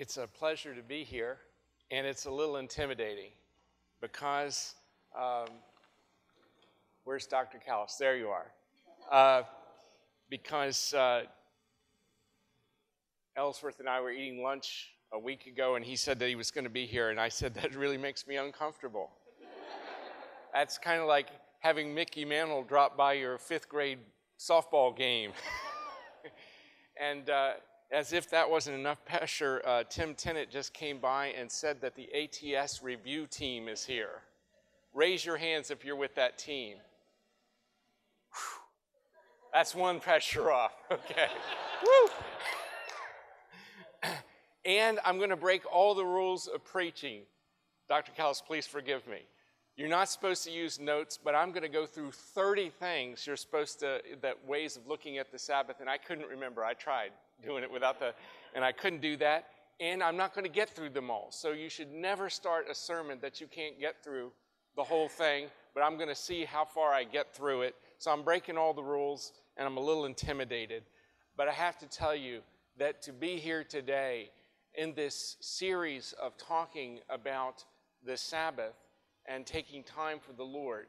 it's a pleasure to be here, and it's a little intimidating because um, where's Dr. Kalas? There you are. Uh, because uh, Ellsworth and I were eating lunch a week ago, and he said that he was going to be here, and I said that really makes me uncomfortable. That's kind of like having Mickey Mantle drop by your fifth grade softball game. and uh, as if that wasn't enough pressure, uh, Tim Tennent just came by and said that the ATS review team is here. Raise your hands if you're with that team. Whew. That's one pressure off. Okay. Woo! and I'm going to break all the rules of preaching. Dr. Kalas, please forgive me. You're not supposed to use notes, but I'm going to go through 30 things you're supposed to, that ways of looking at the Sabbath, and I couldn't remember. I tried doing it without the, and I couldn't do that. And I'm not going to get through them all. So you should never start a sermon that you can't get through the whole thing, but I'm going to see how far I get through it. So I'm breaking all the rules, and I'm a little intimidated. But I have to tell you that to be here today in this series of talking about the Sabbath and taking time for the Lord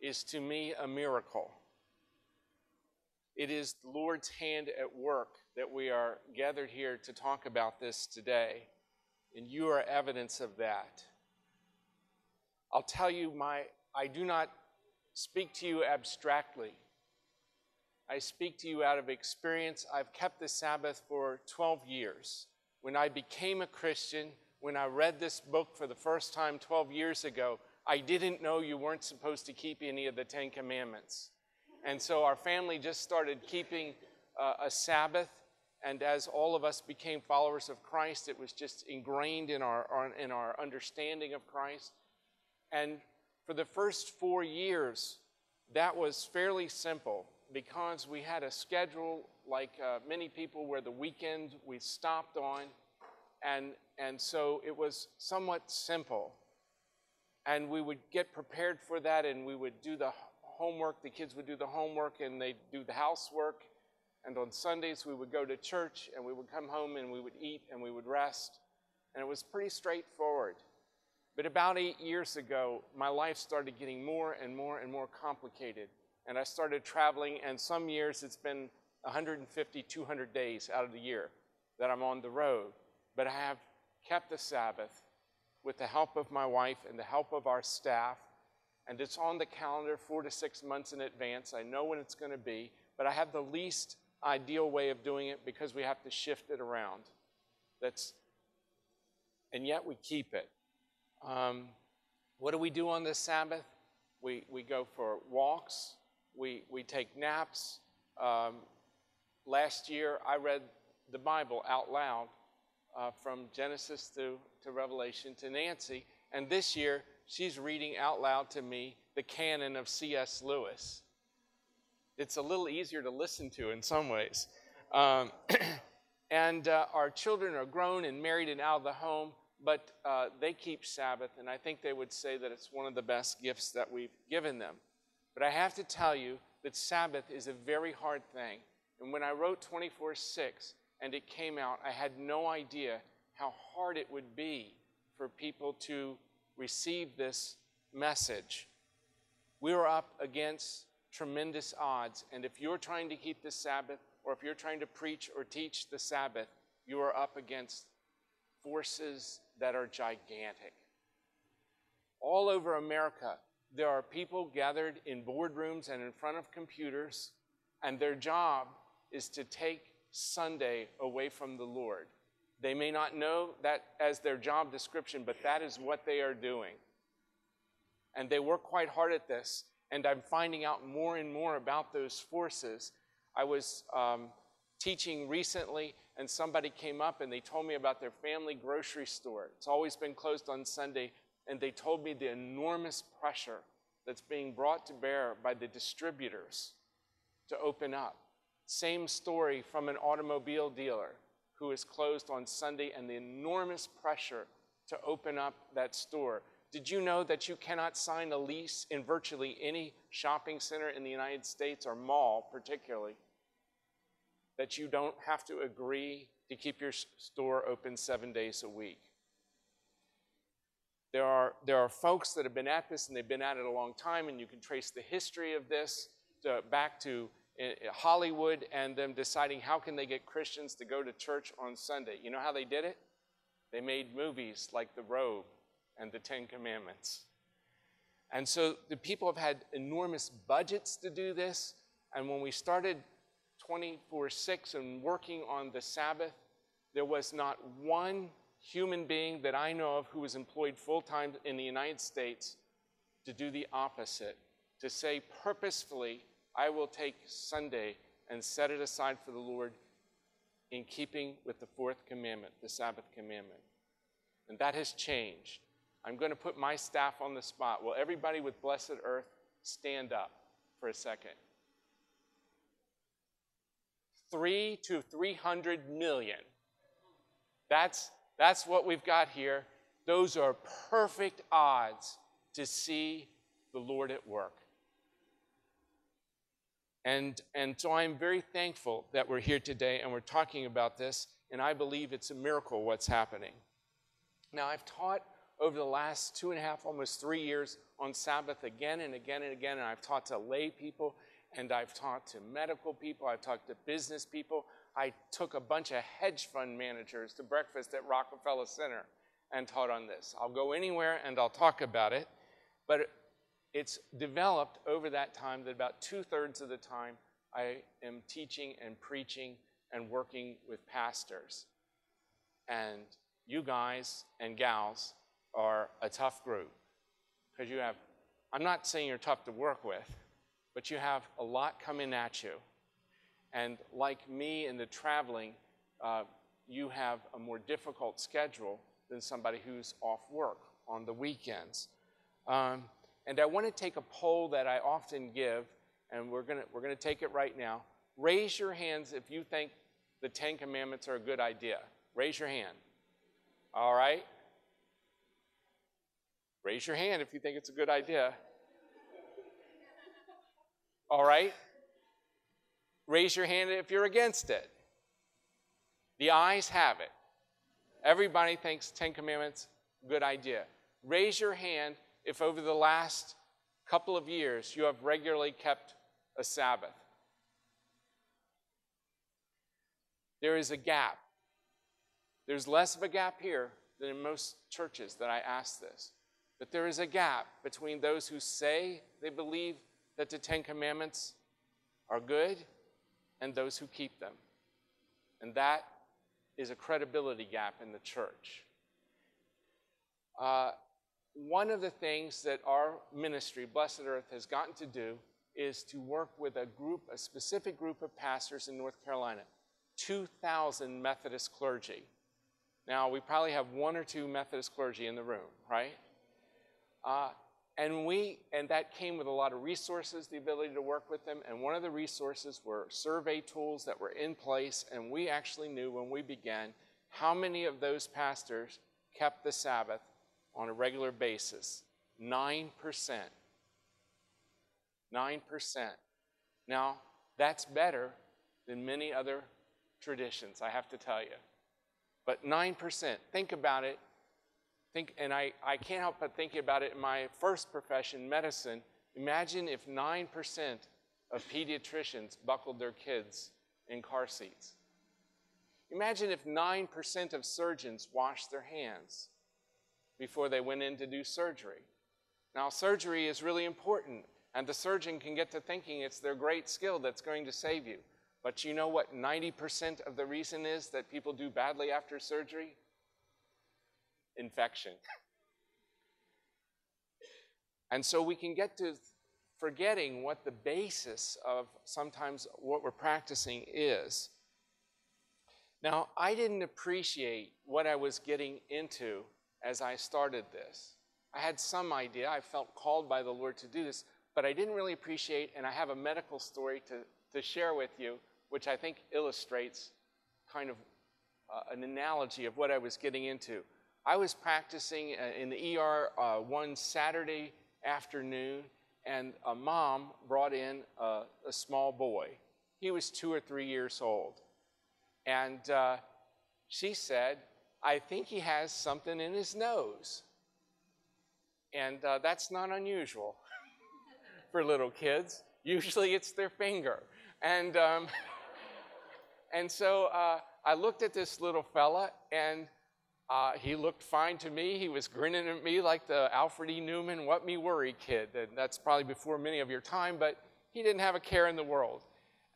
is to me a miracle. It is the Lord's hand at work that we are gathered here to talk about this today, and you are evidence of that. I'll tell you, my, I do not speak to you abstractly. I speak to you out of experience. I've kept the Sabbath for 12 years. When I became a Christian, when I read this book for the first time 12 years ago, I didn't know you weren't supposed to keep any of the Ten Commandments. And so our family just started keeping uh, a Sabbath. And as all of us became followers of Christ, it was just ingrained in our, our, in our understanding of Christ. And for the first four years, that was fairly simple because we had a schedule like uh, many people where the weekend we stopped on. And, and so it was somewhat simple. And we would get prepared for that and we would do the homework. The kids would do the homework and they'd do the housework. And on Sundays, we would go to church and we would come home and we would eat and we would rest. And it was pretty straightforward. But about eight years ago, my life started getting more and more and more complicated. And I started traveling, and some years it's been 150, 200 days out of the year that I'm on the road. But I have kept the Sabbath with the help of my wife and the help of our staff. And it's on the calendar four to six months in advance. I know when it's going to be, but I have the least ideal way of doing it because we have to shift it around. That's, and yet we keep it. Um, what do we do on the Sabbath? We, we go for walks, we, we take naps. Um, last year, I read the Bible out loud uh, from Genesis to, to Revelation to Nancy. And this year, she's reading out loud to me the canon of C.S. Lewis. It's a little easier to listen to in some ways. Um, and uh, our children are grown and married and out of the home, but uh, they keep Sabbath, and I think they would say that it's one of the best gifts that we've given them. But I have to tell you that Sabbath is a very hard thing. And when I wrote 24 6 and it came out, I had no idea how hard it would be for people to receive this message. We were up against tremendous odds. And if you're trying to keep the Sabbath, or if you're trying to preach or teach the Sabbath, you are up against forces that are gigantic. All over America, there are people gathered in boardrooms and in front of computers, and their job is to take Sunday away from the Lord. They may not know that as their job description, but that is what they are doing. And they work quite hard at this, and I'm finding out more and more about those forces. I was um, teaching recently, and somebody came up and they told me about their family grocery store. It's always been closed on Sunday, and they told me the enormous pressure that's being brought to bear by the distributors to open up. Same story from an automobile dealer who is closed on Sunday and the enormous pressure to open up that store. Did you know that you cannot sign a lease in virtually any shopping center in the United States or mall, particularly? That you don't have to agree to keep your store open seven days a week. There are, there are folks that have been at this and they've been at it a long time, and you can trace the history of this to, back to Hollywood and them deciding how can they get Christians to go to church on Sunday. You know how they did it? They made movies like The Robe and The Ten Commandments. And so the people have had enormous budgets to do this. And when we started 24 6 and working on the Sabbath, there was not one human being that I know of who was employed full time in the United States to do the opposite, to say purposefully, I will take Sunday and set it aside for the Lord in keeping with the fourth commandment, the Sabbath commandment. And that has changed. I'm going to put my staff on the spot. Will everybody with Blessed Earth stand up for a second? Three to 300 million. That's, that's what we've got here. Those are perfect odds to see the Lord at work. And, and so I'm very thankful that we're here today and we're talking about this, and I believe it's a miracle what's happening. Now, I've taught over the last two and a half, almost three years on Sabbath again and again and again, and I've taught to lay people, and I've taught to medical people, I've talked to business people. I took a bunch of hedge fund managers to breakfast at Rockefeller Center and taught on this. I'll go anywhere and I'll talk about it, but it's developed over that time that about two thirds of the time I am teaching and preaching and working with pastors. And you guys and gals are a tough group because you have, I'm not saying you're tough to work with, but you have a lot coming at you. And like me in the traveling, uh, you have a more difficult schedule than somebody who's off work on the weekends. Um, and I want to take a poll that I often give, and we're going we're going to take it right now. Raise your hands if you think the Ten Commandments are a good idea. Raise your hand. All right? Raise your hand if you think it's a good idea. All right? Raise your hand if you're against it. The ayes have it. Everybody thinks Ten Commandments, good idea. Raise your hand if over the last couple of years you have regularly kept a Sabbath. There is a gap. There's less of a gap here than in most churches that I ask this. But there is a gap between those who say they believe that the Ten Commandments are good and those who keep them. And that is a credibility gap in the church. Uh, one of the things that our ministry, Blessed Earth, has gotten to do is to work with a group, a specific group of pastors in North Carolina, 2,000 Methodist clergy. Now, we probably have one or two Methodist clergy in the room, right? Uh, and we, and that came with a lot of resources, the ability to work with them. And one of the resources were survey tools that were in place. And we actually knew when we began how many of those pastors kept the Sabbath on a regular basis 9%. 9%. Now, that's better than many other traditions, I have to tell you. But 9%, think about it. Think, and I, I can't help but think about it in my first profession, medicine. Imagine if 9% of pediatricians buckled their kids in car seats. Imagine if 9% of surgeons washed their hands before they went in to do surgery. Now, surgery is really important, and the surgeon can get to thinking it's their great skill that's going to save you. But you know what 90% of the reason is that people do badly after surgery? Infection. and so we can get to forgetting what the basis of sometimes what we're practicing is. Now, I didn't appreciate what I was getting into as I started this. I had some idea, I felt called by the Lord to do this, but I didn't really appreciate, and I have a medical story to, to share with you, which I think illustrates kind of uh, an analogy of what I was getting into. I was practicing uh, in the ER uh, one Saturday afternoon, and a mom brought in a, a, small boy. He was two or three years old. And uh, She said, I think he has something in his nose. And uh, that's not unusual for little kids. Usually it's their finger. And, um, and so uh, I looked at this little fella, and uh, he looked fine to me. He was grinning at me like the Alfred E. Neuman what me worry kid. And that's probably before many of your time, but he didn't have a care in the world.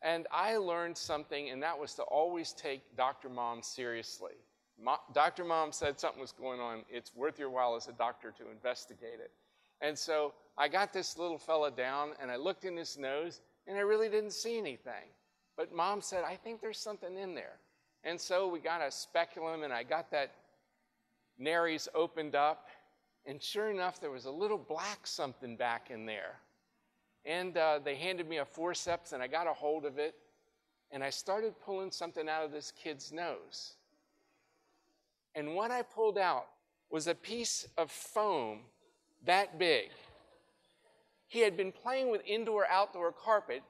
And I learned something, and that was to always take Dr. Mom seriously. Dr. Mom said something was going on. It's worth your while as a doctor to investigate it. And so I got this little fella down, and I looked in his nose, and I really didn't see anything. But Mom said, I think there's something in there. And so we got a speculum, and I got that nares opened up, and sure enough, there was a little black something back in there. And uh, they handed me a forceps, and I got a hold of it, and I started pulling something out of this kid's nose. And what I pulled out was a piece of foam that big. He had been playing with indoor outdoor carpet,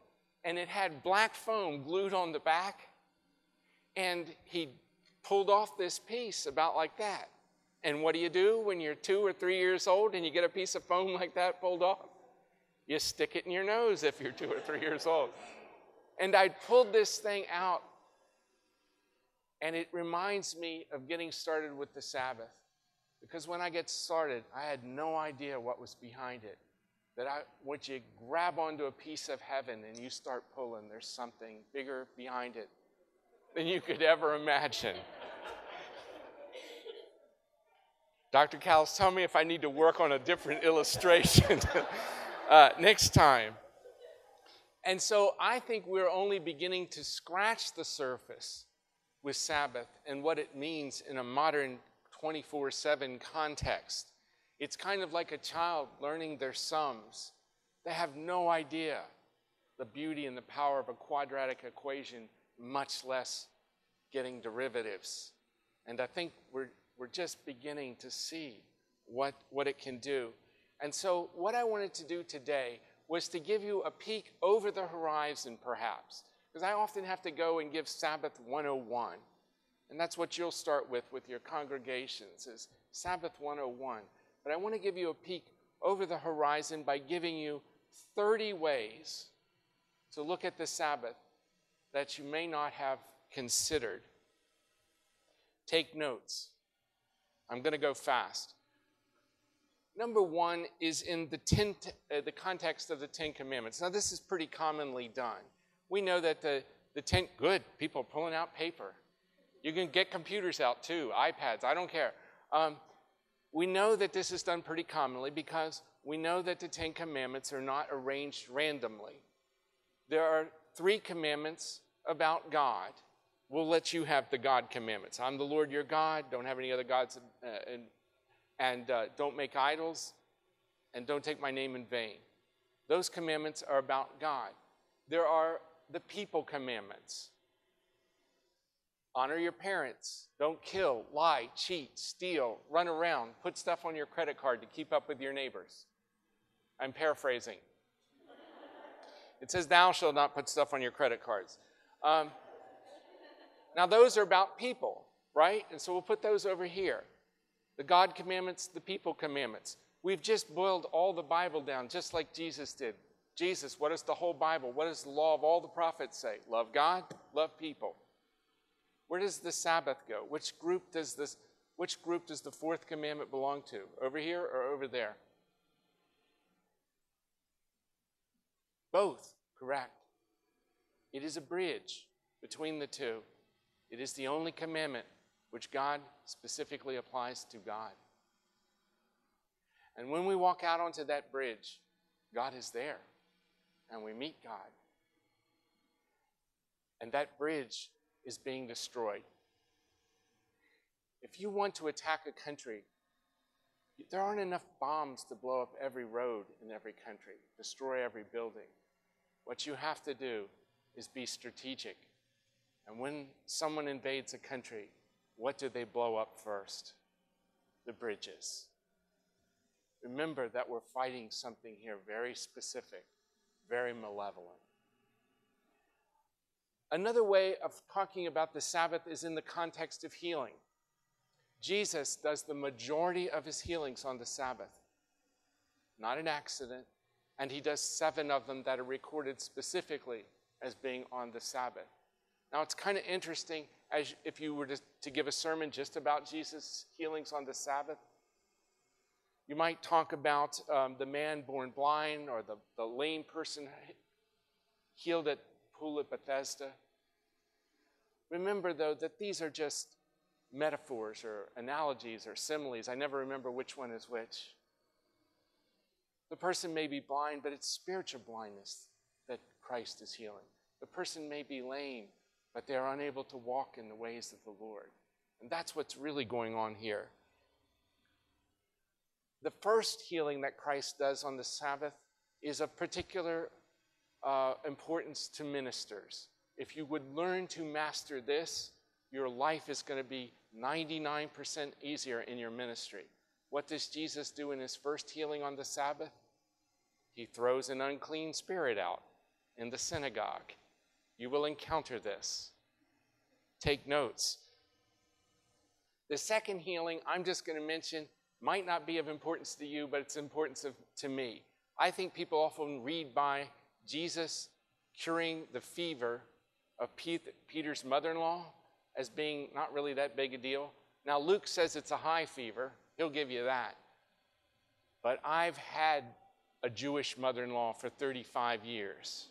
and it had black foam glued on the back. And he pulled off this piece about like that. And what do you do when you're two or three years old and you get a piece of foam like that pulled off? You stick it in your nose if you're two or three years old. And I pulled this thing out, and it reminds me of getting started with the Sabbath. Because when I get started, I had no idea what was behind it. That I, once you grab onto a piece of heaven and you start pulling, there's something bigger behind it than you could ever imagine. Dr. Kalas, tell me if I need to work on a different illustration uh, next time. And so I think we're only beginning to scratch the surface with Sabbath and what it means in a modern 24 7 context. It's kind of like a child learning their sums. They have no idea the beauty and the power of a quadratic equation, much less getting derivatives. And I think we're we're just beginning to see what, what it can do. And so, what I wanted to do today was to give you a peek over the horizon, perhaps, because I often have to go and give Sabbath 101. And that's what you'll start with with your congregations is Sabbath 101. But I want to give you a peek over the horizon by giving you 30 ways to look at the Sabbath that you may not have considered. Take notes. I'm going to go fast. Number one is in the, ten, uh, the context of the Ten Commandments. Now, this is pretty commonly done. We know that the, the Ten, good, people are pulling out paper. You can get computers out too, iPads, I don't care. Um, we know that this is done pretty commonly because we know that the Ten Commandments are not arranged randomly. There are three commandments about God we'll let you have the God commandments. I'm the Lord your God. Don't have any other gods, uh, and, and uh, don't make idols, and don't take my name in vain. Those commandments are about God. There are the people commandments. Honor your parents. Don't kill, lie, cheat, steal, run around, put stuff on your credit card to keep up with your neighbors. I'm paraphrasing. It says, Thou shalt not put stuff on your credit cards. Um, now, those are about people, right? And so we'll put those over here the God commandments, the people commandments. We've just boiled all the Bible down, just like Jesus did. Jesus, what does the whole Bible, what does the law of all the prophets say? Love God, love people. Where does the Sabbath go? Which group does this which group does the fourth commandment belong to? Over here or over there? Both, correct. It is a bridge between the two. It is the only commandment which God specifically applies to God. And when we walk out onto that bridge, God is there and we meet God. And that bridge is being destroyed. If you want to attack a country, there aren't enough bombs to blow up every road in every country, destroy every building. What you have to do is be strategic and when someone invades a country, what do they blow up first? The bridges. Remember that we're fighting something here very specific, very malevolent. Another way of talking about the Sabbath is in the context of healing. Jesus does the majority of his healings on the Sabbath. Not an accident. And he does seven of them that are recorded specifically as being on the Sabbath. Now, it's kind of interesting as if you were to, to give a sermon just about Jesus' healings on the Sabbath. You might talk about um, the man born blind or the, the lame person healed at pool at Bethesda. Remember, though, that these are just metaphors or analogies or similes. I never remember which one is which. The person may be blind, but it's spiritual blindness that Christ is healing. The person may be lame, but they are unable to walk in the ways of the Lord. And that's what's really going on here. The first healing that Christ does on the Sabbath is of particular uh, importance to ministers. If you would learn to master this, your life is going to be 99% easier in your ministry. What does Jesus do in his first healing on the Sabbath? He throws an unclean spirit out in the synagogue. You will encounter this. Take notes. The second healing I'm just going to mention might not be of importance to you, but it's importance of, to me. I think people often read by Jesus curing the fever of Peter's mother in law as being not really that big a deal. Now, Luke says it's a high fever, he'll give you that. But I've had a Jewish mother in law for 35 years.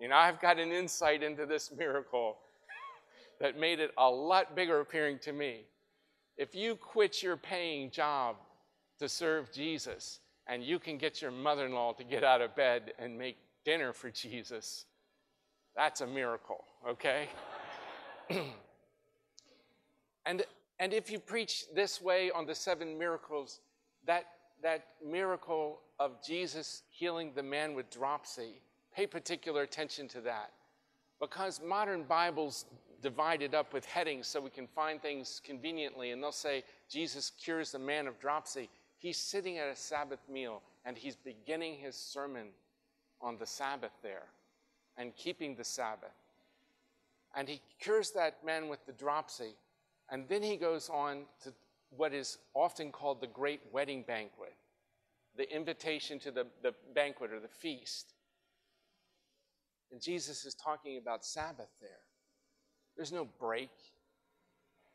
You know, I've got an insight into this miracle that made it a lot bigger appearing to me. If you quit your paying job to serve Jesus and you can get your mother in law to get out of bed and make dinner for Jesus, that's a miracle, okay? and, and if you preach this way on the seven miracles, that, that miracle of Jesus healing the man with dropsy, pay particular attention to that. Because modern Bibles divided up with headings so we can find things conveniently, and they'll say, Jesus cures the man of dropsy. He's sitting at a Sabbath meal, and he's beginning his sermon on the Sabbath there and keeping the Sabbath. And he cures that man with the dropsy. And then he goes on to what is often called the great wedding banquet, the invitation to the, the banquet or the feast. And Jesus is talking about Sabbath there. There's no break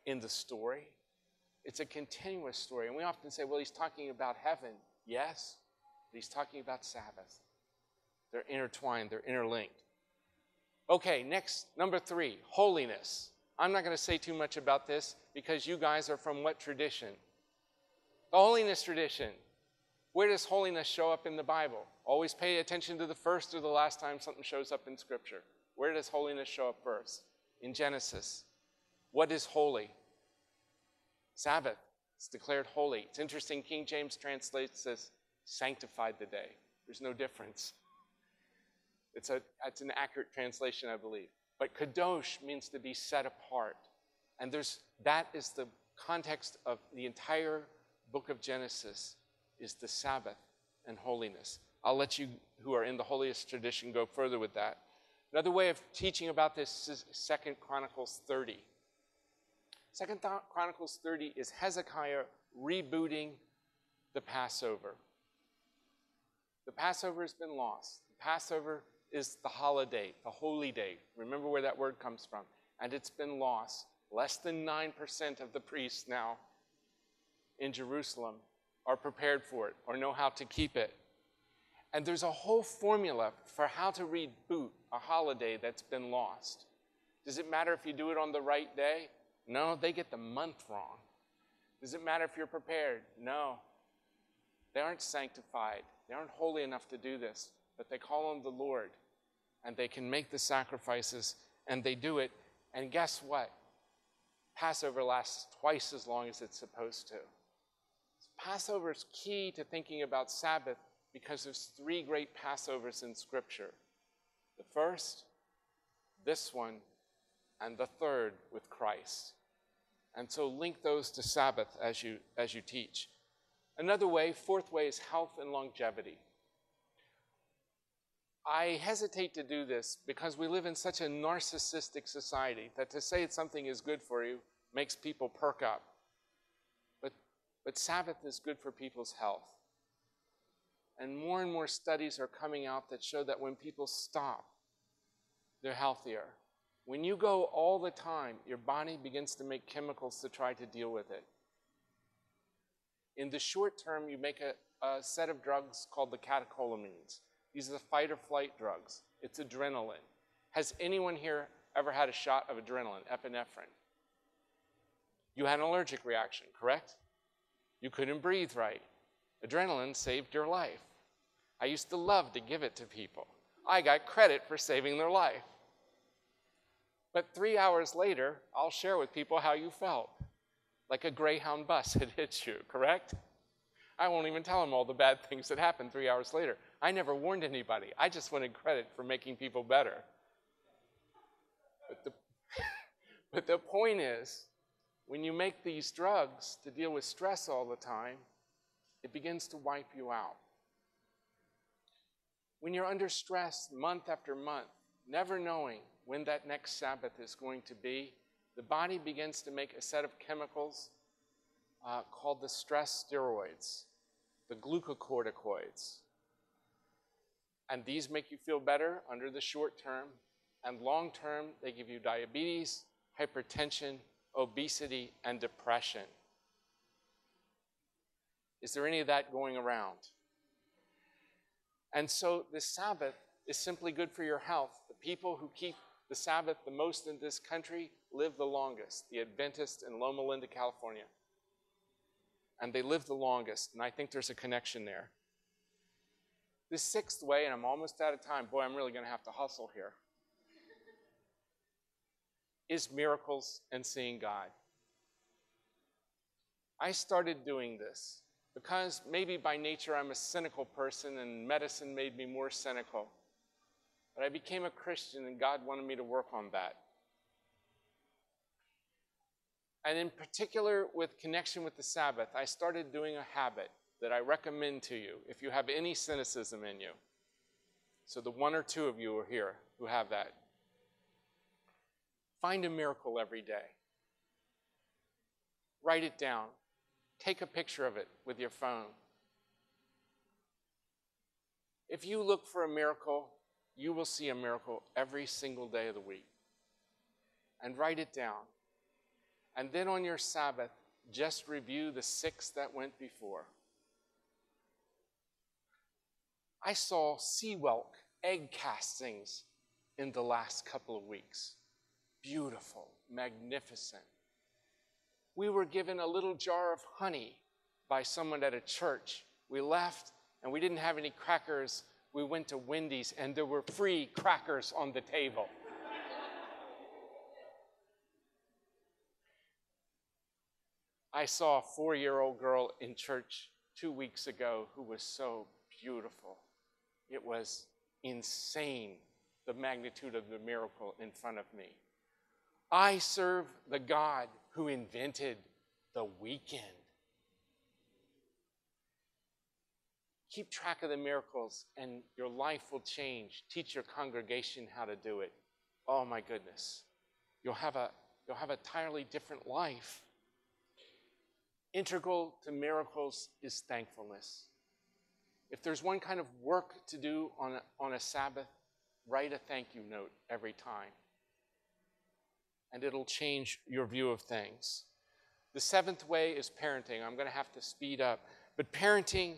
in the story. It's a continuous story. And we often say, well, he's talking about heaven. Yes, he's talking about Sabbath. They're intertwined, they're interlinked. Okay, next, number three, holiness. I'm not going to say too much about this because you guys are from what tradition? The holiness tradition. Where does holiness show up in the Bible? Always pay attention to the first or the last time something shows up in Scripture. Where does holiness show up first? In Genesis. What is holy? Sabbath. It's declared holy. It's interesting, King James translates this sanctified the day. There's no difference. It's, a, it's an accurate translation, I believe. But kadosh means to be set apart. And there's, that is the context of the entire book of Genesis is the Sabbath and holiness. I'll let you who are in the holiest tradition go further with that. Another way of teaching about this is Second Chronicles 30. Second Chronicles 30 is Hezekiah rebooting the Passover. The Passover has been lost. The Passover is the holiday, the holy day. Remember where that word comes from. And it's been lost. Less than 9% of the priests now in Jerusalem are prepared for it or know how to keep it. And there's a whole formula for how to reboot a holiday that's been lost. Does it matter if you do it on the right day? No, they get the month wrong. Does it matter if you're prepared? No. They aren't sanctified. They aren't holy enough to do this but they call on the Lord and they can make the sacrifices and they do it. And guess what? Passover lasts twice as long as it's supposed to. Passover is key to thinking about Sabbath because there's three great Passovers in Scripture. The first, this one, and the third with Christ. And so link those to Sabbath as you, as you teach. Another way, fourth way, is health and longevity. I hesitate to do this because we live in such a narcissistic society that to say something is good for you makes people perk up. But, but Sabbath is good for people's health. And more and more studies are coming out that show that when people stop, they're healthier. When you go all the time, your body begins to make chemicals to try to deal with it. In the short term, you make a, a set of drugs called the catecholamines. These are the fight or flight drugs. It's adrenaline. Has anyone here ever had a shot of adrenaline, epinephrine? You had an allergic reaction, correct? You couldn't breathe right. Adrenaline saved your life. I used to love to give it to people. I got credit for saving their life. But three hours later, I'll share with people how you felt. Like a Greyhound bus had hit you, correct? I won't even tell them all the bad things that happened three hours later. I never warned anybody. I just wanted credit for making people better. But the, but the point is, when you make these drugs to deal with stress all the time, it begins to wipe you out. When you're under stress month after month, never knowing when that next Sabbath is going to be, the body begins to make a set of chemicals uh, called the stress steroids, the glucocorticoids. And these make you feel better under the short term, and long term, they give you diabetes, hypertension, obesity, and depression. Is there any of that going around? And so the Sabbath is simply good for your health. The people who keep the Sabbath the most in this country live the longest, the Adventists in Loma Linda, California. And they live the longest, and I think there's a connection there. The sixth way, and I'm almost out of time, boy, I'm really going to have to hustle here, is miracles and seeing God. I started doing this because maybe by nature I'm a cynical person and medicine made me more cynical. But I became a Christian and God wanted me to work on that. And in particular, with connection with the Sabbath, I started doing a habit that I recommend to you if you have any cynicism in you. So, the one or two of you are here who have that. Find a miracle every day. Write it down. Take a picture of it with your phone. If you look for a miracle, you will see a miracle every single day of the week. And write it down. And then on your Sabbath, just review the six that went before. I saw sea whelk egg castings in the last couple of weeks. Beautiful, magnificent. We were given a little jar of honey by someone at a church. We left and we didn't have any crackers. We went to Wendy's and there were free crackers on the table. I saw a four year old girl in church two weeks ago who was so beautiful. It was insane, the magnitude of the miracle in front of me. I serve the God who invented the weekend. Keep track of the miracles, and your life will change. Teach your congregation how to do it. Oh my goodness. You'll have a you'll have a entirely different life. Integral to miracles is thankfulness. If there's one kind of work to do on a, on a Sabbath, write a thank you note every time. And it'll change your view of things. The seventh way is parenting. I'm going to have to speed up. But parenting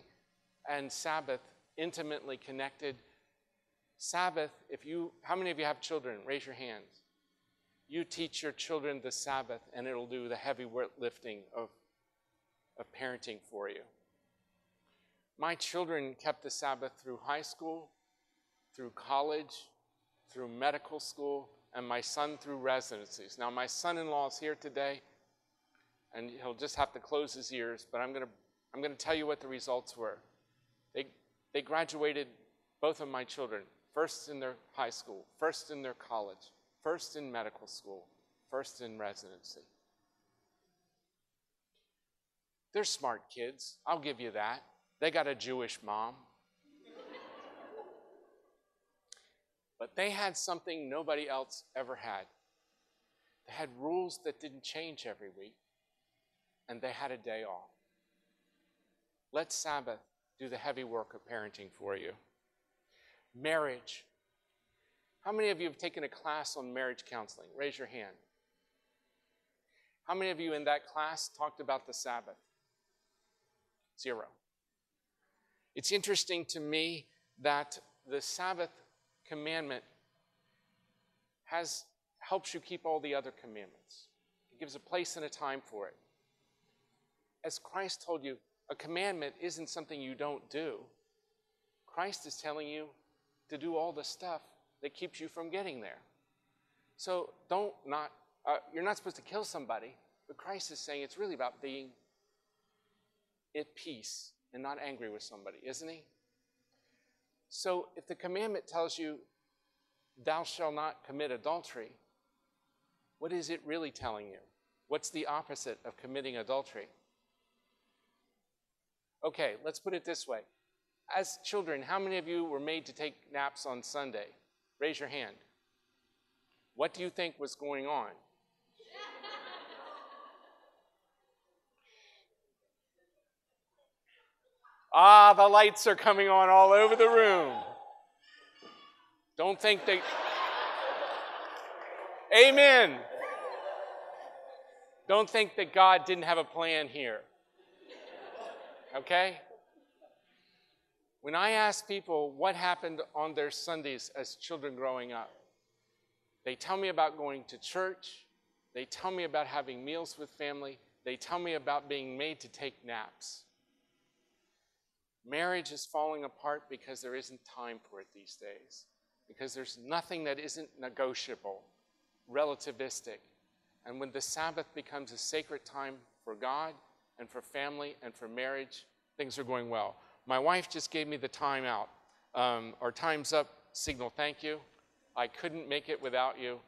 and Sabbath intimately connected. Sabbath, if you, how many of you have children? Raise your hands. You teach your children the Sabbath, and it'll do the heavy lifting of, of parenting for you. My children kept the Sabbath through high school, through college, through medical school, and my son through residencies. Now, my son in law is here today, and he'll just have to close his ears, but I'm going to I'm going to tell you what the results were. They, they graduated, both of my children, first in their high school, first in their college, first in medical school, first in residency. They're smart kids, I'll give you that. They got a Jewish mom. But they had something nobody else ever had. They had rules that didn't change every week, and they had a day off. Let Sabbath do the heavy work of parenting for you. Marriage. How many of you have taken a class on marriage counseling? Raise your hand. How many of you in that class talked about the Sabbath? Zero. It's interesting to me that the Sabbath commandment has helps you keep all the other commandments. It gives a place and a time for it. As Christ told you, a commandment isn't something you don't do. Christ is telling you to do all the stuff that keeps you from getting there. So don't not, uh, you're not supposed to kill somebody, but Christ is saying it's really about being at peace and not angry with somebody, isn't he? So if the commandment tells you, thou shalt not commit adultery, what is it really telling you? What's the opposite of committing adultery? Okay, let's put it this way. As children, how many of you were made to take naps on Sunday? Raise your hand. What do you think was going on? Ah, the lights are coming on all over the room. Don't think they. Amen. Don't think that God didn't have a plan here. Okay? When I ask people what happened on their Sundays as children growing up, they tell me about going to church, they tell me about having meals with family, they tell me about being made to take naps. Marriage is falling apart because there isn't time for it these days, because there's nothing that isn't negotiable, relativistic. And when the Sabbath becomes a sacred time for God, and for family and for marriage, things are going well. My wife just gave me the time out. Um, our time's up signal, thank you. I couldn't make it without you.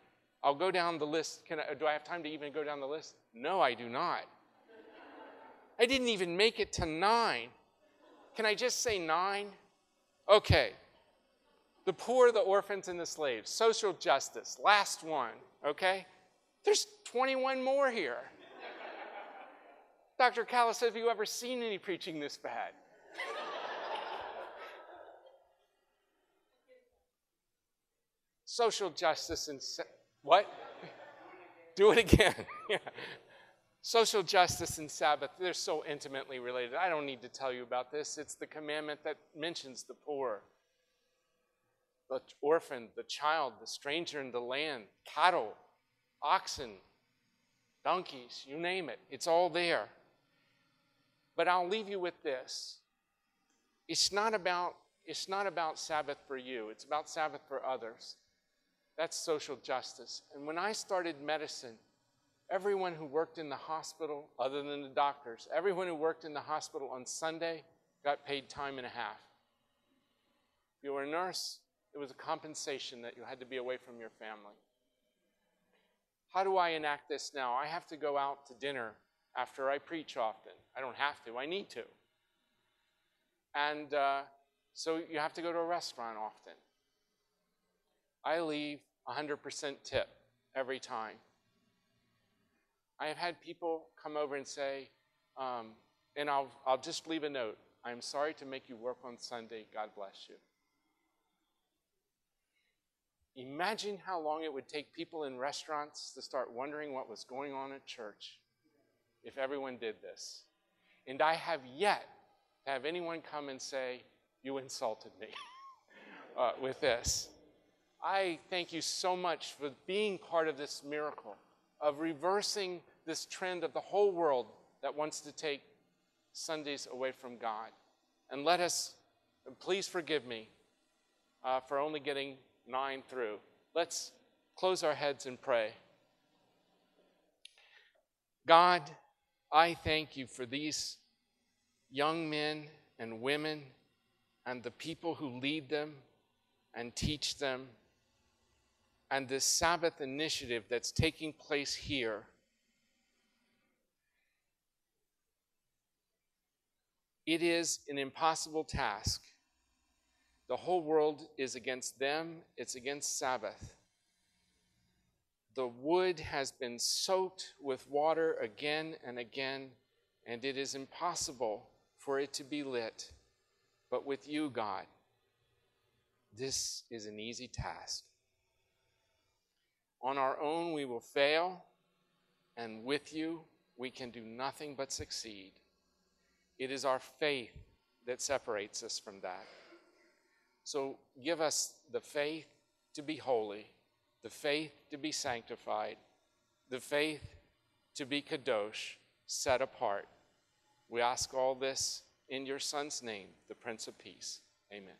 I'll go down the list. Can I, do I have time to even go down the list? No, I do not. I didn't even make it to nine. Can I just say nine? Okay. The poor, the orphans, and the slaves. Social justice. Last one, okay? There's 21 more here. Dr. Kalas, have you ever seen any preaching this bad? Social justice and se- what? Do it again. yeah. Social justice and Sabbath, they're so intimately related. I don't need to tell you about this. It's the commandment that mentions the poor, the orphan, the child, the stranger in the land, cattle, oxen, donkeys, you name it. It's all there. But I'll leave you with this. It's not about, it's not about Sabbath for you, it's about Sabbath for others. That's social justice. And when I started medicine, everyone who worked in the hospital, other than the doctors, everyone who worked in the hospital on Sunday got paid time and a half. If you were a nurse, it was a compensation that you had to be away from your family. How do I enact this now? I have to go out to dinner after I preach often. I don't have to, I need to. And uh, so you have to go to a restaurant often. I leave 100% tip every time. I have had people come over and say, um, and I'll, I'll just leave a note I'm sorry to make you work on Sunday. God bless you. Imagine how long it would take people in restaurants to start wondering what was going on at church if everyone did this. And I have yet to have anyone come and say, You insulted me uh, with this. I thank you so much for being part of this miracle of reversing this trend of the whole world that wants to take Sundays away from God. And let us, please forgive me uh, for only getting nine through. Let's close our heads and pray. God, I thank you for these young men and women and the people who lead them and teach them, and this Sabbath initiative that's taking place here. It is an impossible task. The whole world is against them, it's against Sabbath. The wood has been soaked with water again and again, and it is impossible for it to be lit. But with you, God, this is an easy task. On our own, we will fail, and with you, we can do nothing but succeed. It is our faith that separates us from that. So give us the faith to be holy, the faith to be sanctified, the faith to be kadosh, set apart. We ask all this in your Son's name, the Prince of Peace. Amen.